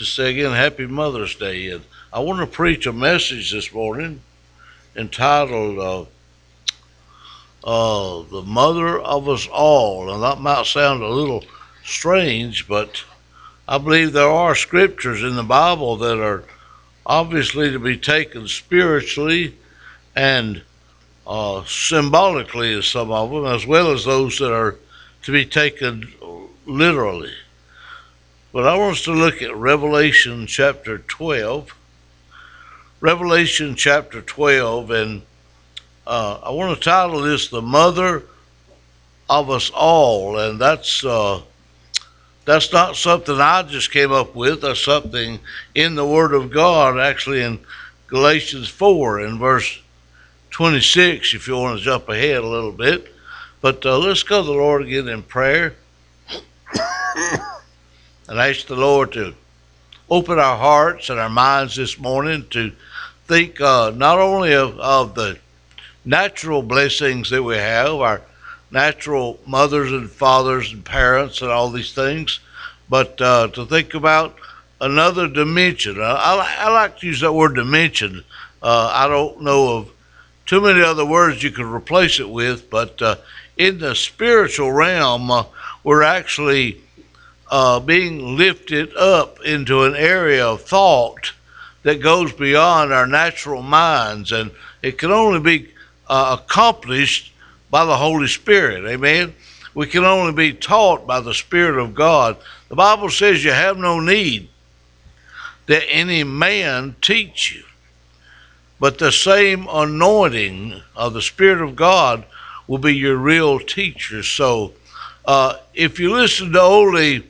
to say again, Happy Mother's Day. And I want to preach a message this morning entitled uh, uh, The Mother of Us All. And that might sound a little strange, but I believe there are scriptures in the Bible that are obviously to be taken spiritually and uh, symbolically, as some of them, as well as those that are to be taken literally. But I want us to look at Revelation chapter 12. Revelation chapter 12, and uh, I want to title this The Mother of Us All, and that's. Uh, that's not something I just came up with. That's something in the Word of God, actually in Galatians 4 in verse 26, if you want to jump ahead a little bit. But uh, let's go to the Lord again in prayer and ask the Lord to open our hearts and our minds this morning to think uh, not only of, of the natural blessings that we have, our natural mothers and fathers and parents and all these things, but uh, to think about another dimension. I, I, I, like to use that word dimension. Uh, I don't know of too many other words you could replace it with, but uh, in the spiritual realm, uh, we're actually uh, being lifted up into an area of thought that goes beyond our natural minds, and it can only be uh, accomplished by the Holy Spirit. Amen. We can only be taught by the Spirit of God. The Bible says you have no need that any man teach you, but the same anointing of the Spirit of God will be your real teacher. So, uh, if you listen to only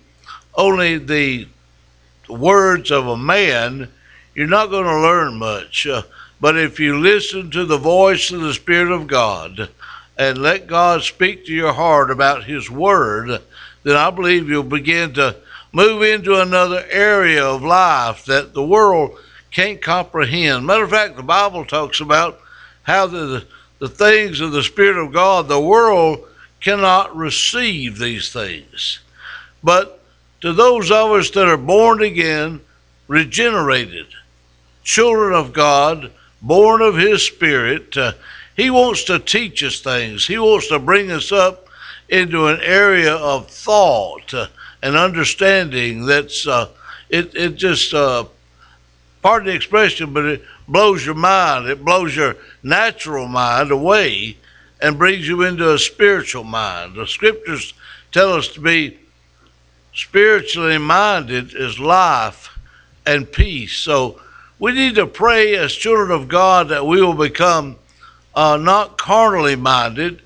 only the words of a man, you're not going to learn much. Uh, but if you listen to the voice of the Spirit of God and let God speak to your heart about His Word, then I believe you'll begin to move into another area of life that the world can't comprehend. Matter of fact, the Bible talks about how the, the things of the Spirit of God, the world cannot receive these things. But to those of us that are born again, regenerated, children of God, born of His Spirit. Uh, he wants to teach us things. He wants to bring us up into an area of thought uh, and understanding that's uh, it, it just uh, pardon the expression, but it blows your mind. It blows your natural mind away and brings you into a spiritual mind. The scriptures tell us to be spiritually minded is life and peace. So we need to pray as children of God that we will become uh, not carnally minded,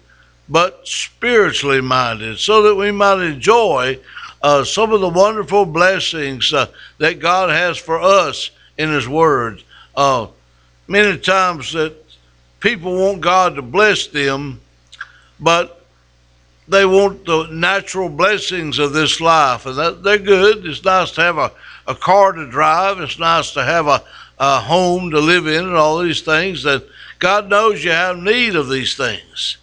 but spiritually minded, so that we might enjoy uh, some of the wonderful blessings uh, that God has for us in His Word. Uh, many times that people want God to bless them, but they want the natural blessings of this life, and that, they're good. It's nice to have a, a car to drive. It's nice to have a, a home to live in, and all these things. That God knows you have need of these things.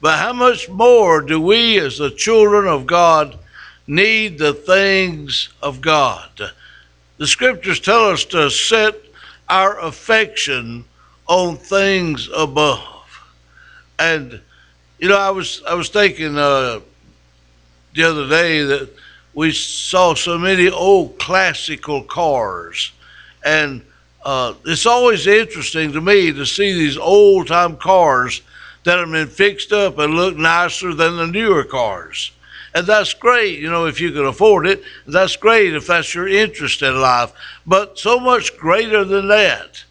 But how much more do we, as the children of God, need the things of God? The scriptures tell us to set our affection on things above. And you know, I was I was thinking uh, the other day that we saw so many old classical cars, and uh, it's always interesting to me to see these old time cars that have been fixed up and look nicer than the newer cars. And that's great, you know, if you can afford it. That's great if that's your interest in life. But so much greater than that,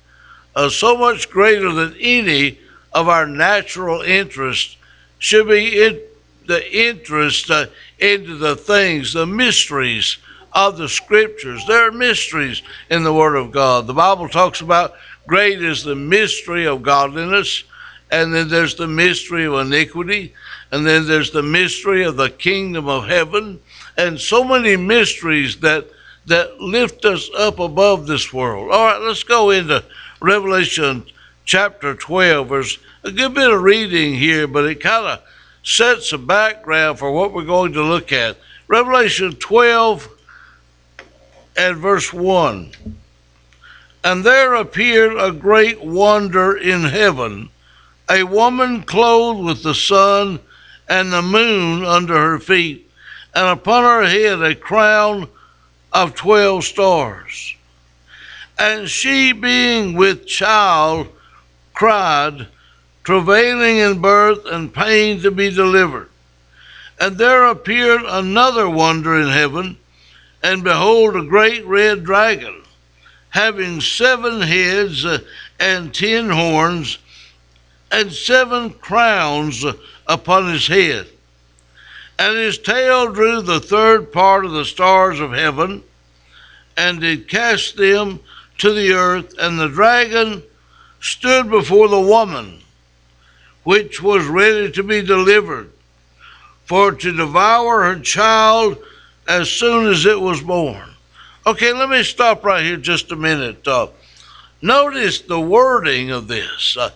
uh, so much greater than any of our natural interests should be in the interest uh, into the things, the mysteries of the scriptures. There are mysteries in the Word of God. The Bible talks about great is the mystery of godliness, and then there's the mystery of iniquity, and then there's the mystery of the kingdom of heaven, and so many mysteries that that lift us up above this world. All right, let's go into Revelation chapter 12. There's a good bit of reading here, but it kind of sets a background for what we're going to look at. Revelation 12 at verse 1. And there appeared a great wonder in heaven a woman clothed with the sun and the moon under her feet, and upon her head a crown of twelve stars. And she, being with child, cried, travailing in birth and pain to be delivered. And there appeared another wonder in heaven, and behold, a great red dragon, having seven heads uh, and ten horns, and seven crowns upon his head. And his tail drew the third part of the stars of heaven, and did cast them to the earth, and the dragon stood before the woman, which was ready to be delivered, for to devour her child as soon as it was born. Okay, let me stop right here just a minute. Uh, notice the wording of this. Uh,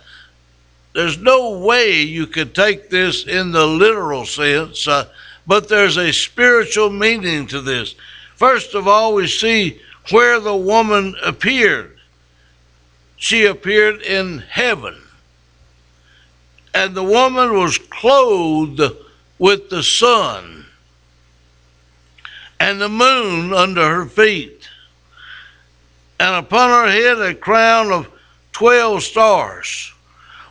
there's no way you could take this in the literal sense, uh, but there's a spiritual meaning to this. First of all, we see where the woman appeared. She appeared in heaven. And the woman was clothed with the sun and the moon under her feet. And upon her head a crown of 12 stars.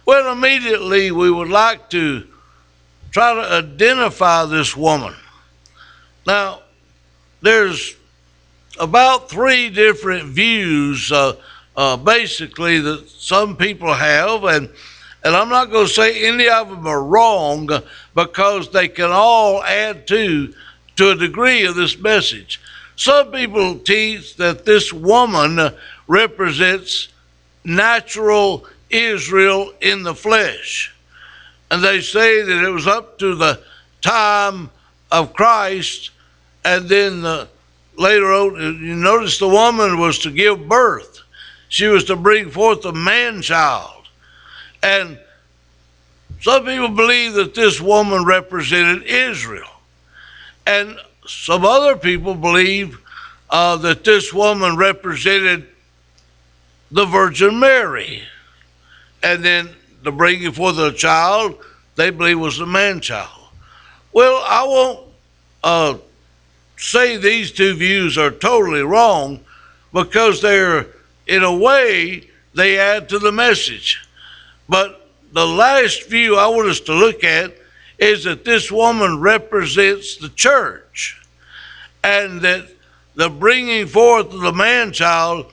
Well, immediately we would like to try to identify this woman. Now, there's about three different views, uh, uh, basically, that some people have, and and I'm not going to say any of them are wrong because they can all add to to a degree of this message. Some people teach that this woman represents natural Israel in the flesh. And they say that it was up to the time of Christ, and then the, later on, you notice the woman was to give birth. She was to bring forth a man child. And some people believe that this woman represented Israel. And some other people believe uh, that this woman represented the Virgin Mary. And then the bringing forth of the child, they believe was the man child. Well, I won't uh, say these two views are totally wrong because they're, in a way, they add to the message. But the last view I want us to look at is that this woman represents the church and that the bringing forth of the man child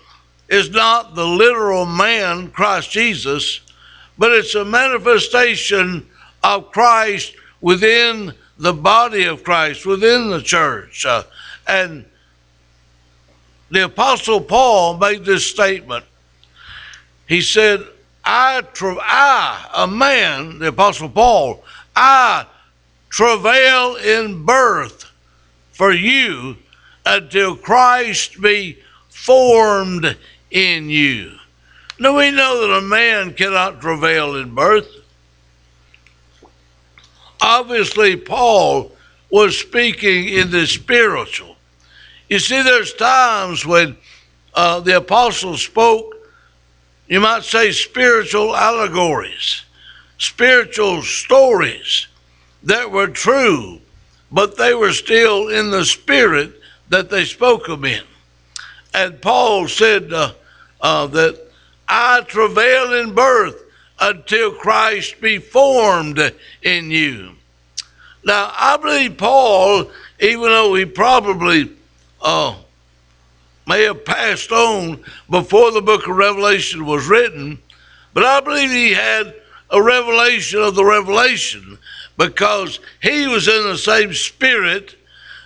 is not the literal man, Christ Jesus, but it's a manifestation of Christ within the body of Christ, within the church. Uh, and the Apostle Paul made this statement. He said, I, I, a man, the Apostle Paul, I travail in birth for you until Christ be formed in you. Now we know that a man cannot travail in birth. Obviously, Paul was speaking in the spiritual. You see, there's times when uh, the apostle spoke, you might say, spiritual allegories spiritual stories that were true, but they were still in the spirit that they spoke them in. And Paul said uh, uh, that I travail in birth until Christ be formed in you. Now, I believe Paul, even though he probably uh, may have passed on before the book of Revelation was written, but I believe he had a revelation of the revelation because he was in the same spirit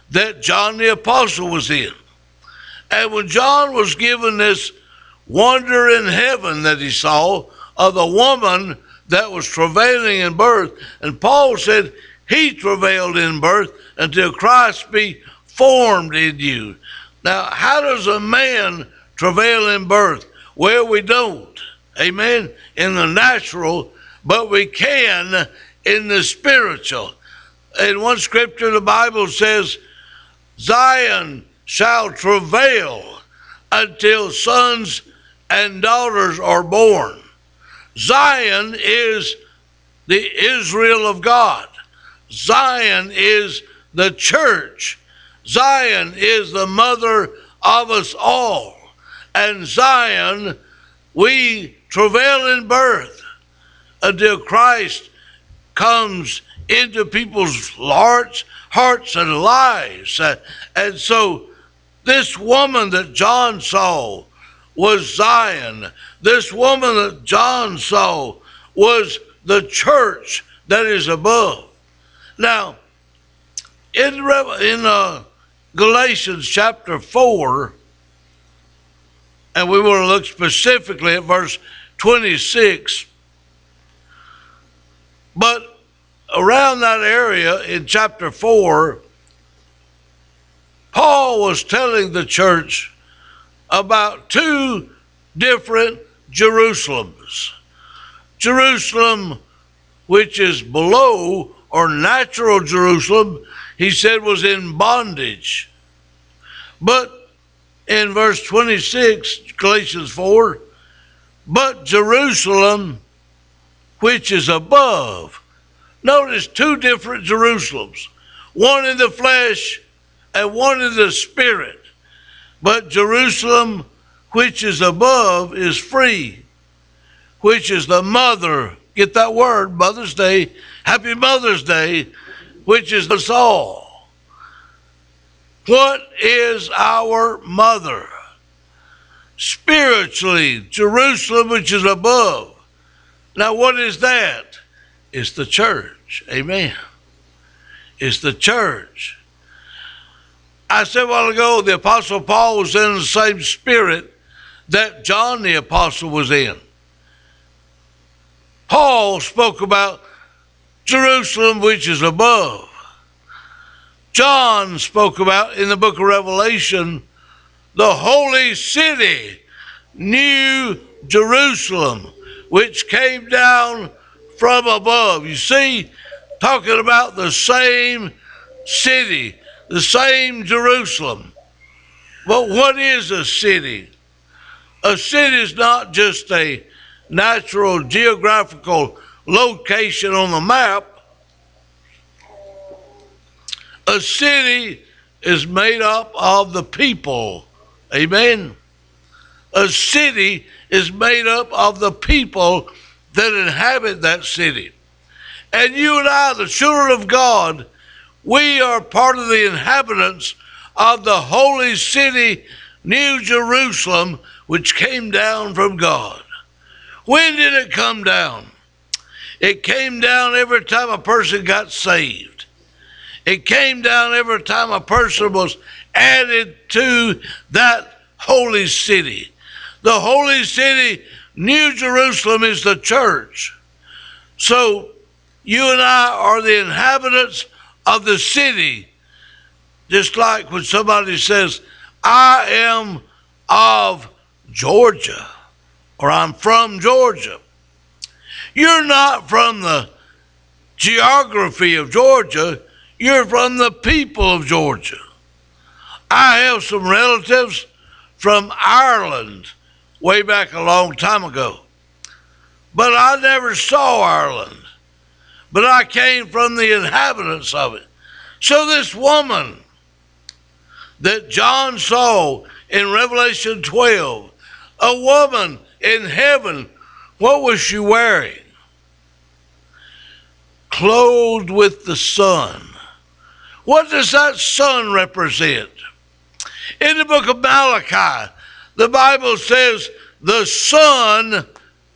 that John the Apostle was in. And when John was given this wonder in heaven that he saw of the woman that was travailing in birth, and Paul said he travailed in birth until Christ be formed in you. Now, how does a man travail in birth? Well, we don't. Amen. In the natural, but we can in the spiritual. In one scripture, the Bible says, Zion shall travail until sons and daughters are born. Zion is the Israel of God. Zion is the church. Zion is the mother of us all. And Zion, we travail in birth until Christ comes into people's hearts, hearts and lives. And so this woman that John saw was Zion. This woman that John saw was the church that is above. Now, in, in uh, Galatians chapter 4, and we want to look specifically at verse 26, but around that area in chapter 4, Paul was telling the church about two different Jerusalems. Jerusalem, which is below or natural Jerusalem, he said was in bondage. But in verse 26, Galatians 4, but Jerusalem, which is above. Notice two different Jerusalems, one in the flesh and one in the spirit. But Jerusalem, which is above, is free, which is the mother. Get that word, Mother's Day. Happy Mother's Day, which is the soul. What is our mother? Spiritually, Jerusalem, which is above. Now, what is that? It's the church. Amen. It's the church. I said a while ago the Apostle Paul was in the same spirit that John the Apostle was in. Paul spoke about Jerusalem, which is above. John spoke about in the book of Revelation the holy city, New Jerusalem, which came down from above. You see, talking about the same city the same Jerusalem. But what is a city? A city is not just a natural geographical location on the map. A city is made up of the people. Amen. A city is made up of the people that inhabit that city. And you and I, the children of God, we are part of the inhabitants of the holy city, New Jerusalem, which came down from God. When did it come down? It came down every time a person got saved. It came down every time a person was added to that holy city. The holy city, New Jerusalem, is the church. So you and I are the inhabitants of the city. Just like when somebody says, I am of Georgia or I'm from Georgia. You're not from the geography of Georgia, you're from the people of Georgia. I have some relatives from Ireland way back a long time ago. But I never saw Ireland but I came from the inhabitants of it. So, this woman that John saw in Revelation 12, a woman in heaven, what was she wearing? Clothed with the sun. What does that sun represent? In the book of Malachi, the Bible says, the sun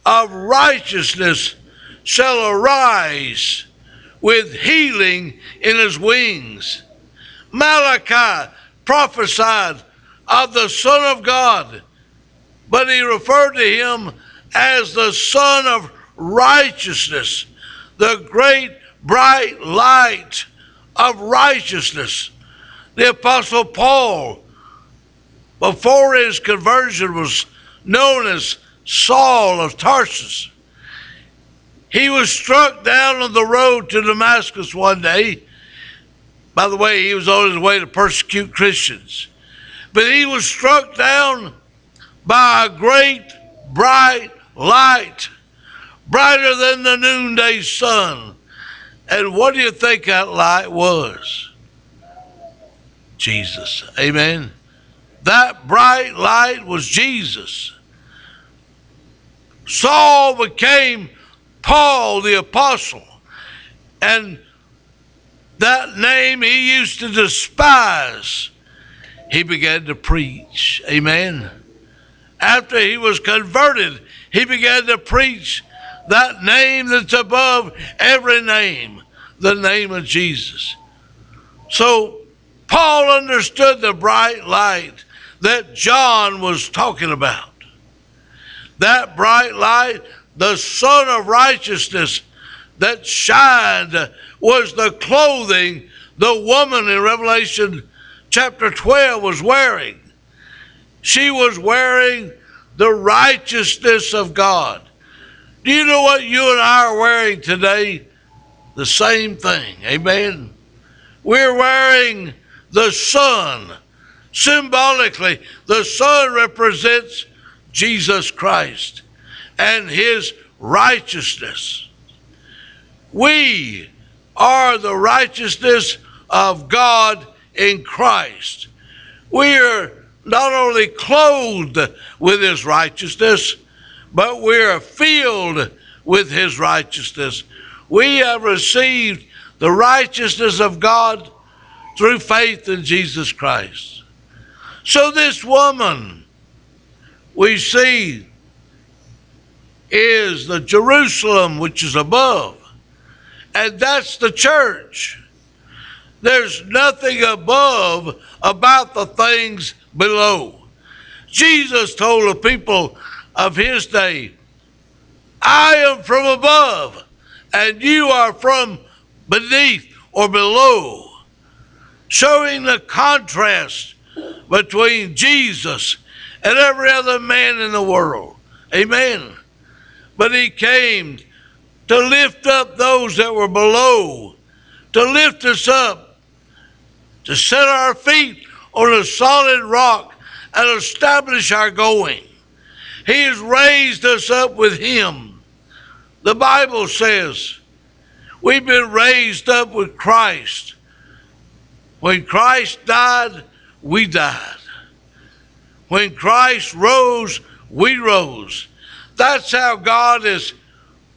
of righteousness shall arise with healing in his wings. Malachi prophesied of the Son of God, but he referred to him as the Son of Righteousness, the great bright light of righteousness. The Apostle Paul, before his conversion, was known as Saul of Tarsus. He was struck down on the road to Damascus one day. By the way, he was on his way to persecute Christians. but he was struck down by a great bright light, brighter than the noonday sun. And what do you think that light was? Jesus. Amen. That bright light was Jesus. Saul became Paul the apostle. And that name he used to despise, he began to preach. Amen. After he was converted, he began to preach that name that's above every name, the name of Jesus. So Paul understood the bright light that John was talking about. That bright light, the Sun of Righteousness that shined, was the clothing the woman in Revelation chapter 12 was wearing. She was wearing the righteousness of God. Do you know what you and I are wearing today? The same thing. Amen. We're wearing the sun. Symbolically, the sun represents Jesus Christ and his righteousness. We are the righteousness of God in Christ. We are not only clothed with his righteousness, but we are filled with his righteousness. We have received the righteousness of God through faith in Jesus Christ. So, this woman we see is the Jerusalem which is above, and that's the church. There's nothing above about the things below. Jesus told the people of his day, I am from above, and you are from beneath or below, showing the contrast between Jesus and every other man in the world. Amen. But he came to lift up those that were below, to lift us up, to set our feet on a solid rock and establish our going. He has raised us up with him. The Bible says we've been raised up with Christ. When Christ died, we died. When Christ rose, we rose. That's how God has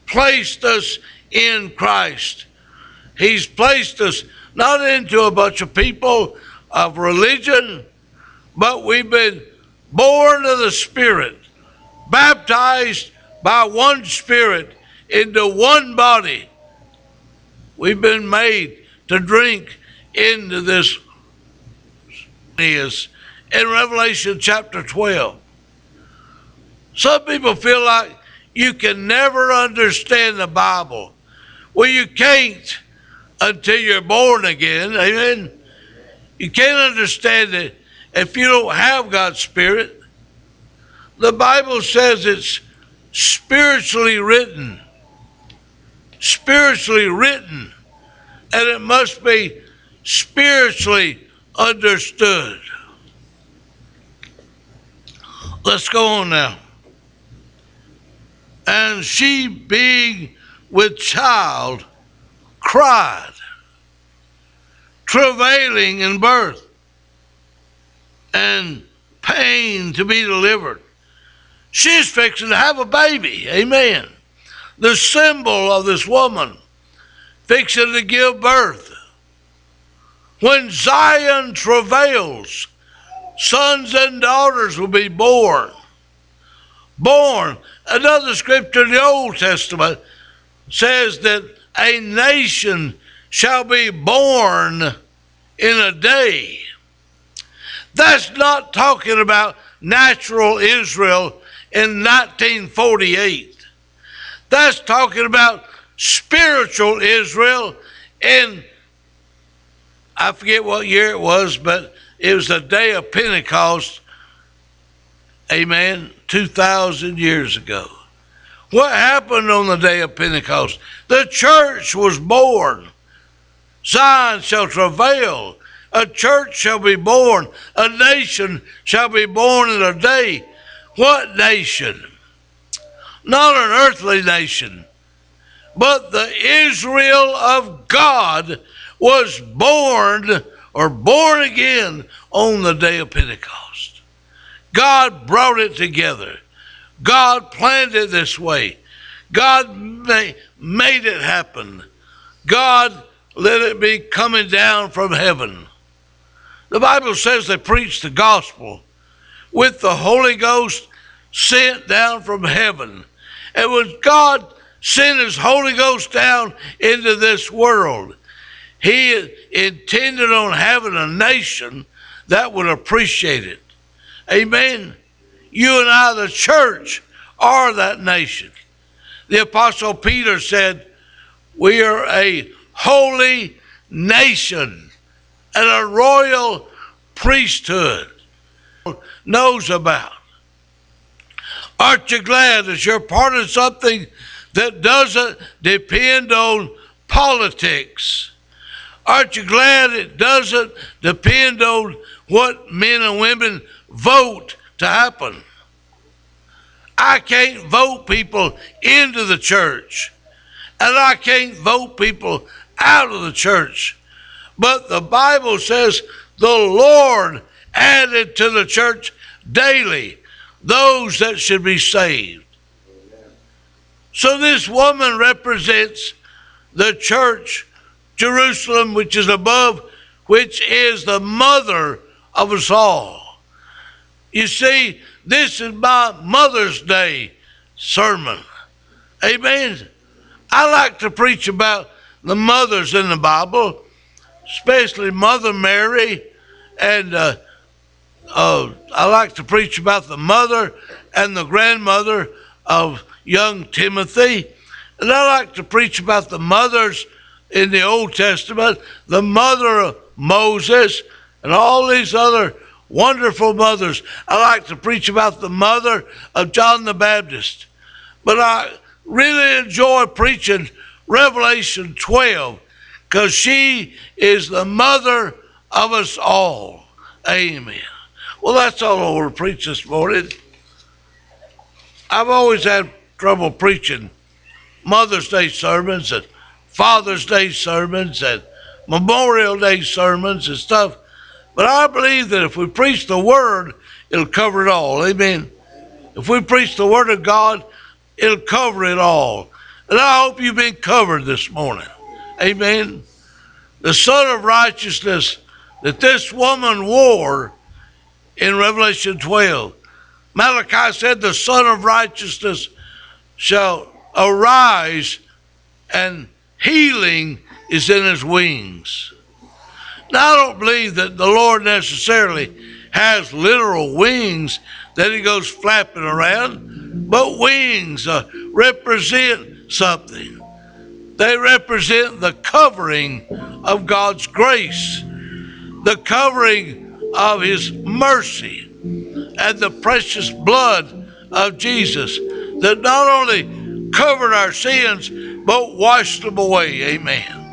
placed us in Christ. He's placed us not into a bunch of people of religion, but we've been born of the Spirit, baptized by one Spirit into one body. We've been made to drink into this is in Revelation chapter 12. Some people feel like you can never understand the Bible. Well, you can't until you're born again. Amen. You can't understand it if you don't have God's Spirit. The Bible says it's spiritually written. Spiritually written. And it must be spiritually understood. Let's go on now. And she, being with child, cried, travailing in birth, and pain to be delivered. She's fixing to have a baby. Amen. The symbol of this woman fixing to give birth. When Zion travails, sons and daughters will be born. Born. Another scripture in the Old Testament says that a nation shall be born in a day. That's not talking about natural Israel in 1948. That's talking about spiritual Israel in, I forget what year it was, but it was the day of Pentecost, amen, 2,000 years ago. What happened on the day of Pentecost? The church was born. Zion shall travail a church shall be born, a nation shall be born in a day. What nation? Not an earthly nation, but the Israel of God was born or born again on the day of Pentecost. God brought it together. God planned it this way. God made it happen. God let it be coming down from heaven. The Bible says they preached the gospel with the Holy Ghost sent down from heaven. And when God sent his Holy Ghost down into this world, he intended on having a nation that would appreciate it. Amen. You and I, the church, are that nation. The Apostle Peter said, We are a holy nation and a royal priesthood knows about. Aren't you glad that you're part of something that doesn't depend on politics? Aren't you glad it doesn't depend on what men and women vote to happen? I can't vote people into the church, and I can't vote people out of the church. But the Bible says the Lord added to the church daily those that should be saved. So this woman represents the church, Jerusalem, which is above, which is the mother of us all. You see, this is my Mother's Day sermon. Amen. I like to preach about the mothers in the Bible, especially Mother Mary, and uh, uh, I like to preach about the mother and the grandmother of young Timothy. And I like to preach about the mothers in the Old Testament, the mother of Moses, and all these other wonderful mothers. I like to preach about the mother of John the Baptist. But I really enjoy preaching Revelation 12 because she is the mother of us all. Amen. Well, that's all I want to preach this morning. I've always had trouble preaching Mother's Day sermons and Father's Day sermons and Memorial Day sermons and stuff. But I believe that if we preach the Word, it'll cover it all. Amen. If we preach the Word of God, it'll cover it all. And I hope you've been covered this morning. Amen. The Sun of Righteousness that this woman wore in Revelation 12. Malachi said, The Sun of Righteousness shall arise, and healing is in his wings. Now, I don't believe that the Lord necessarily has literal wings that he goes flapping around, but wings uh, represent something. They represent the covering of God's grace, the covering of his mercy and the precious blood of Jesus that not only covered our sins, but washed them away. Amen.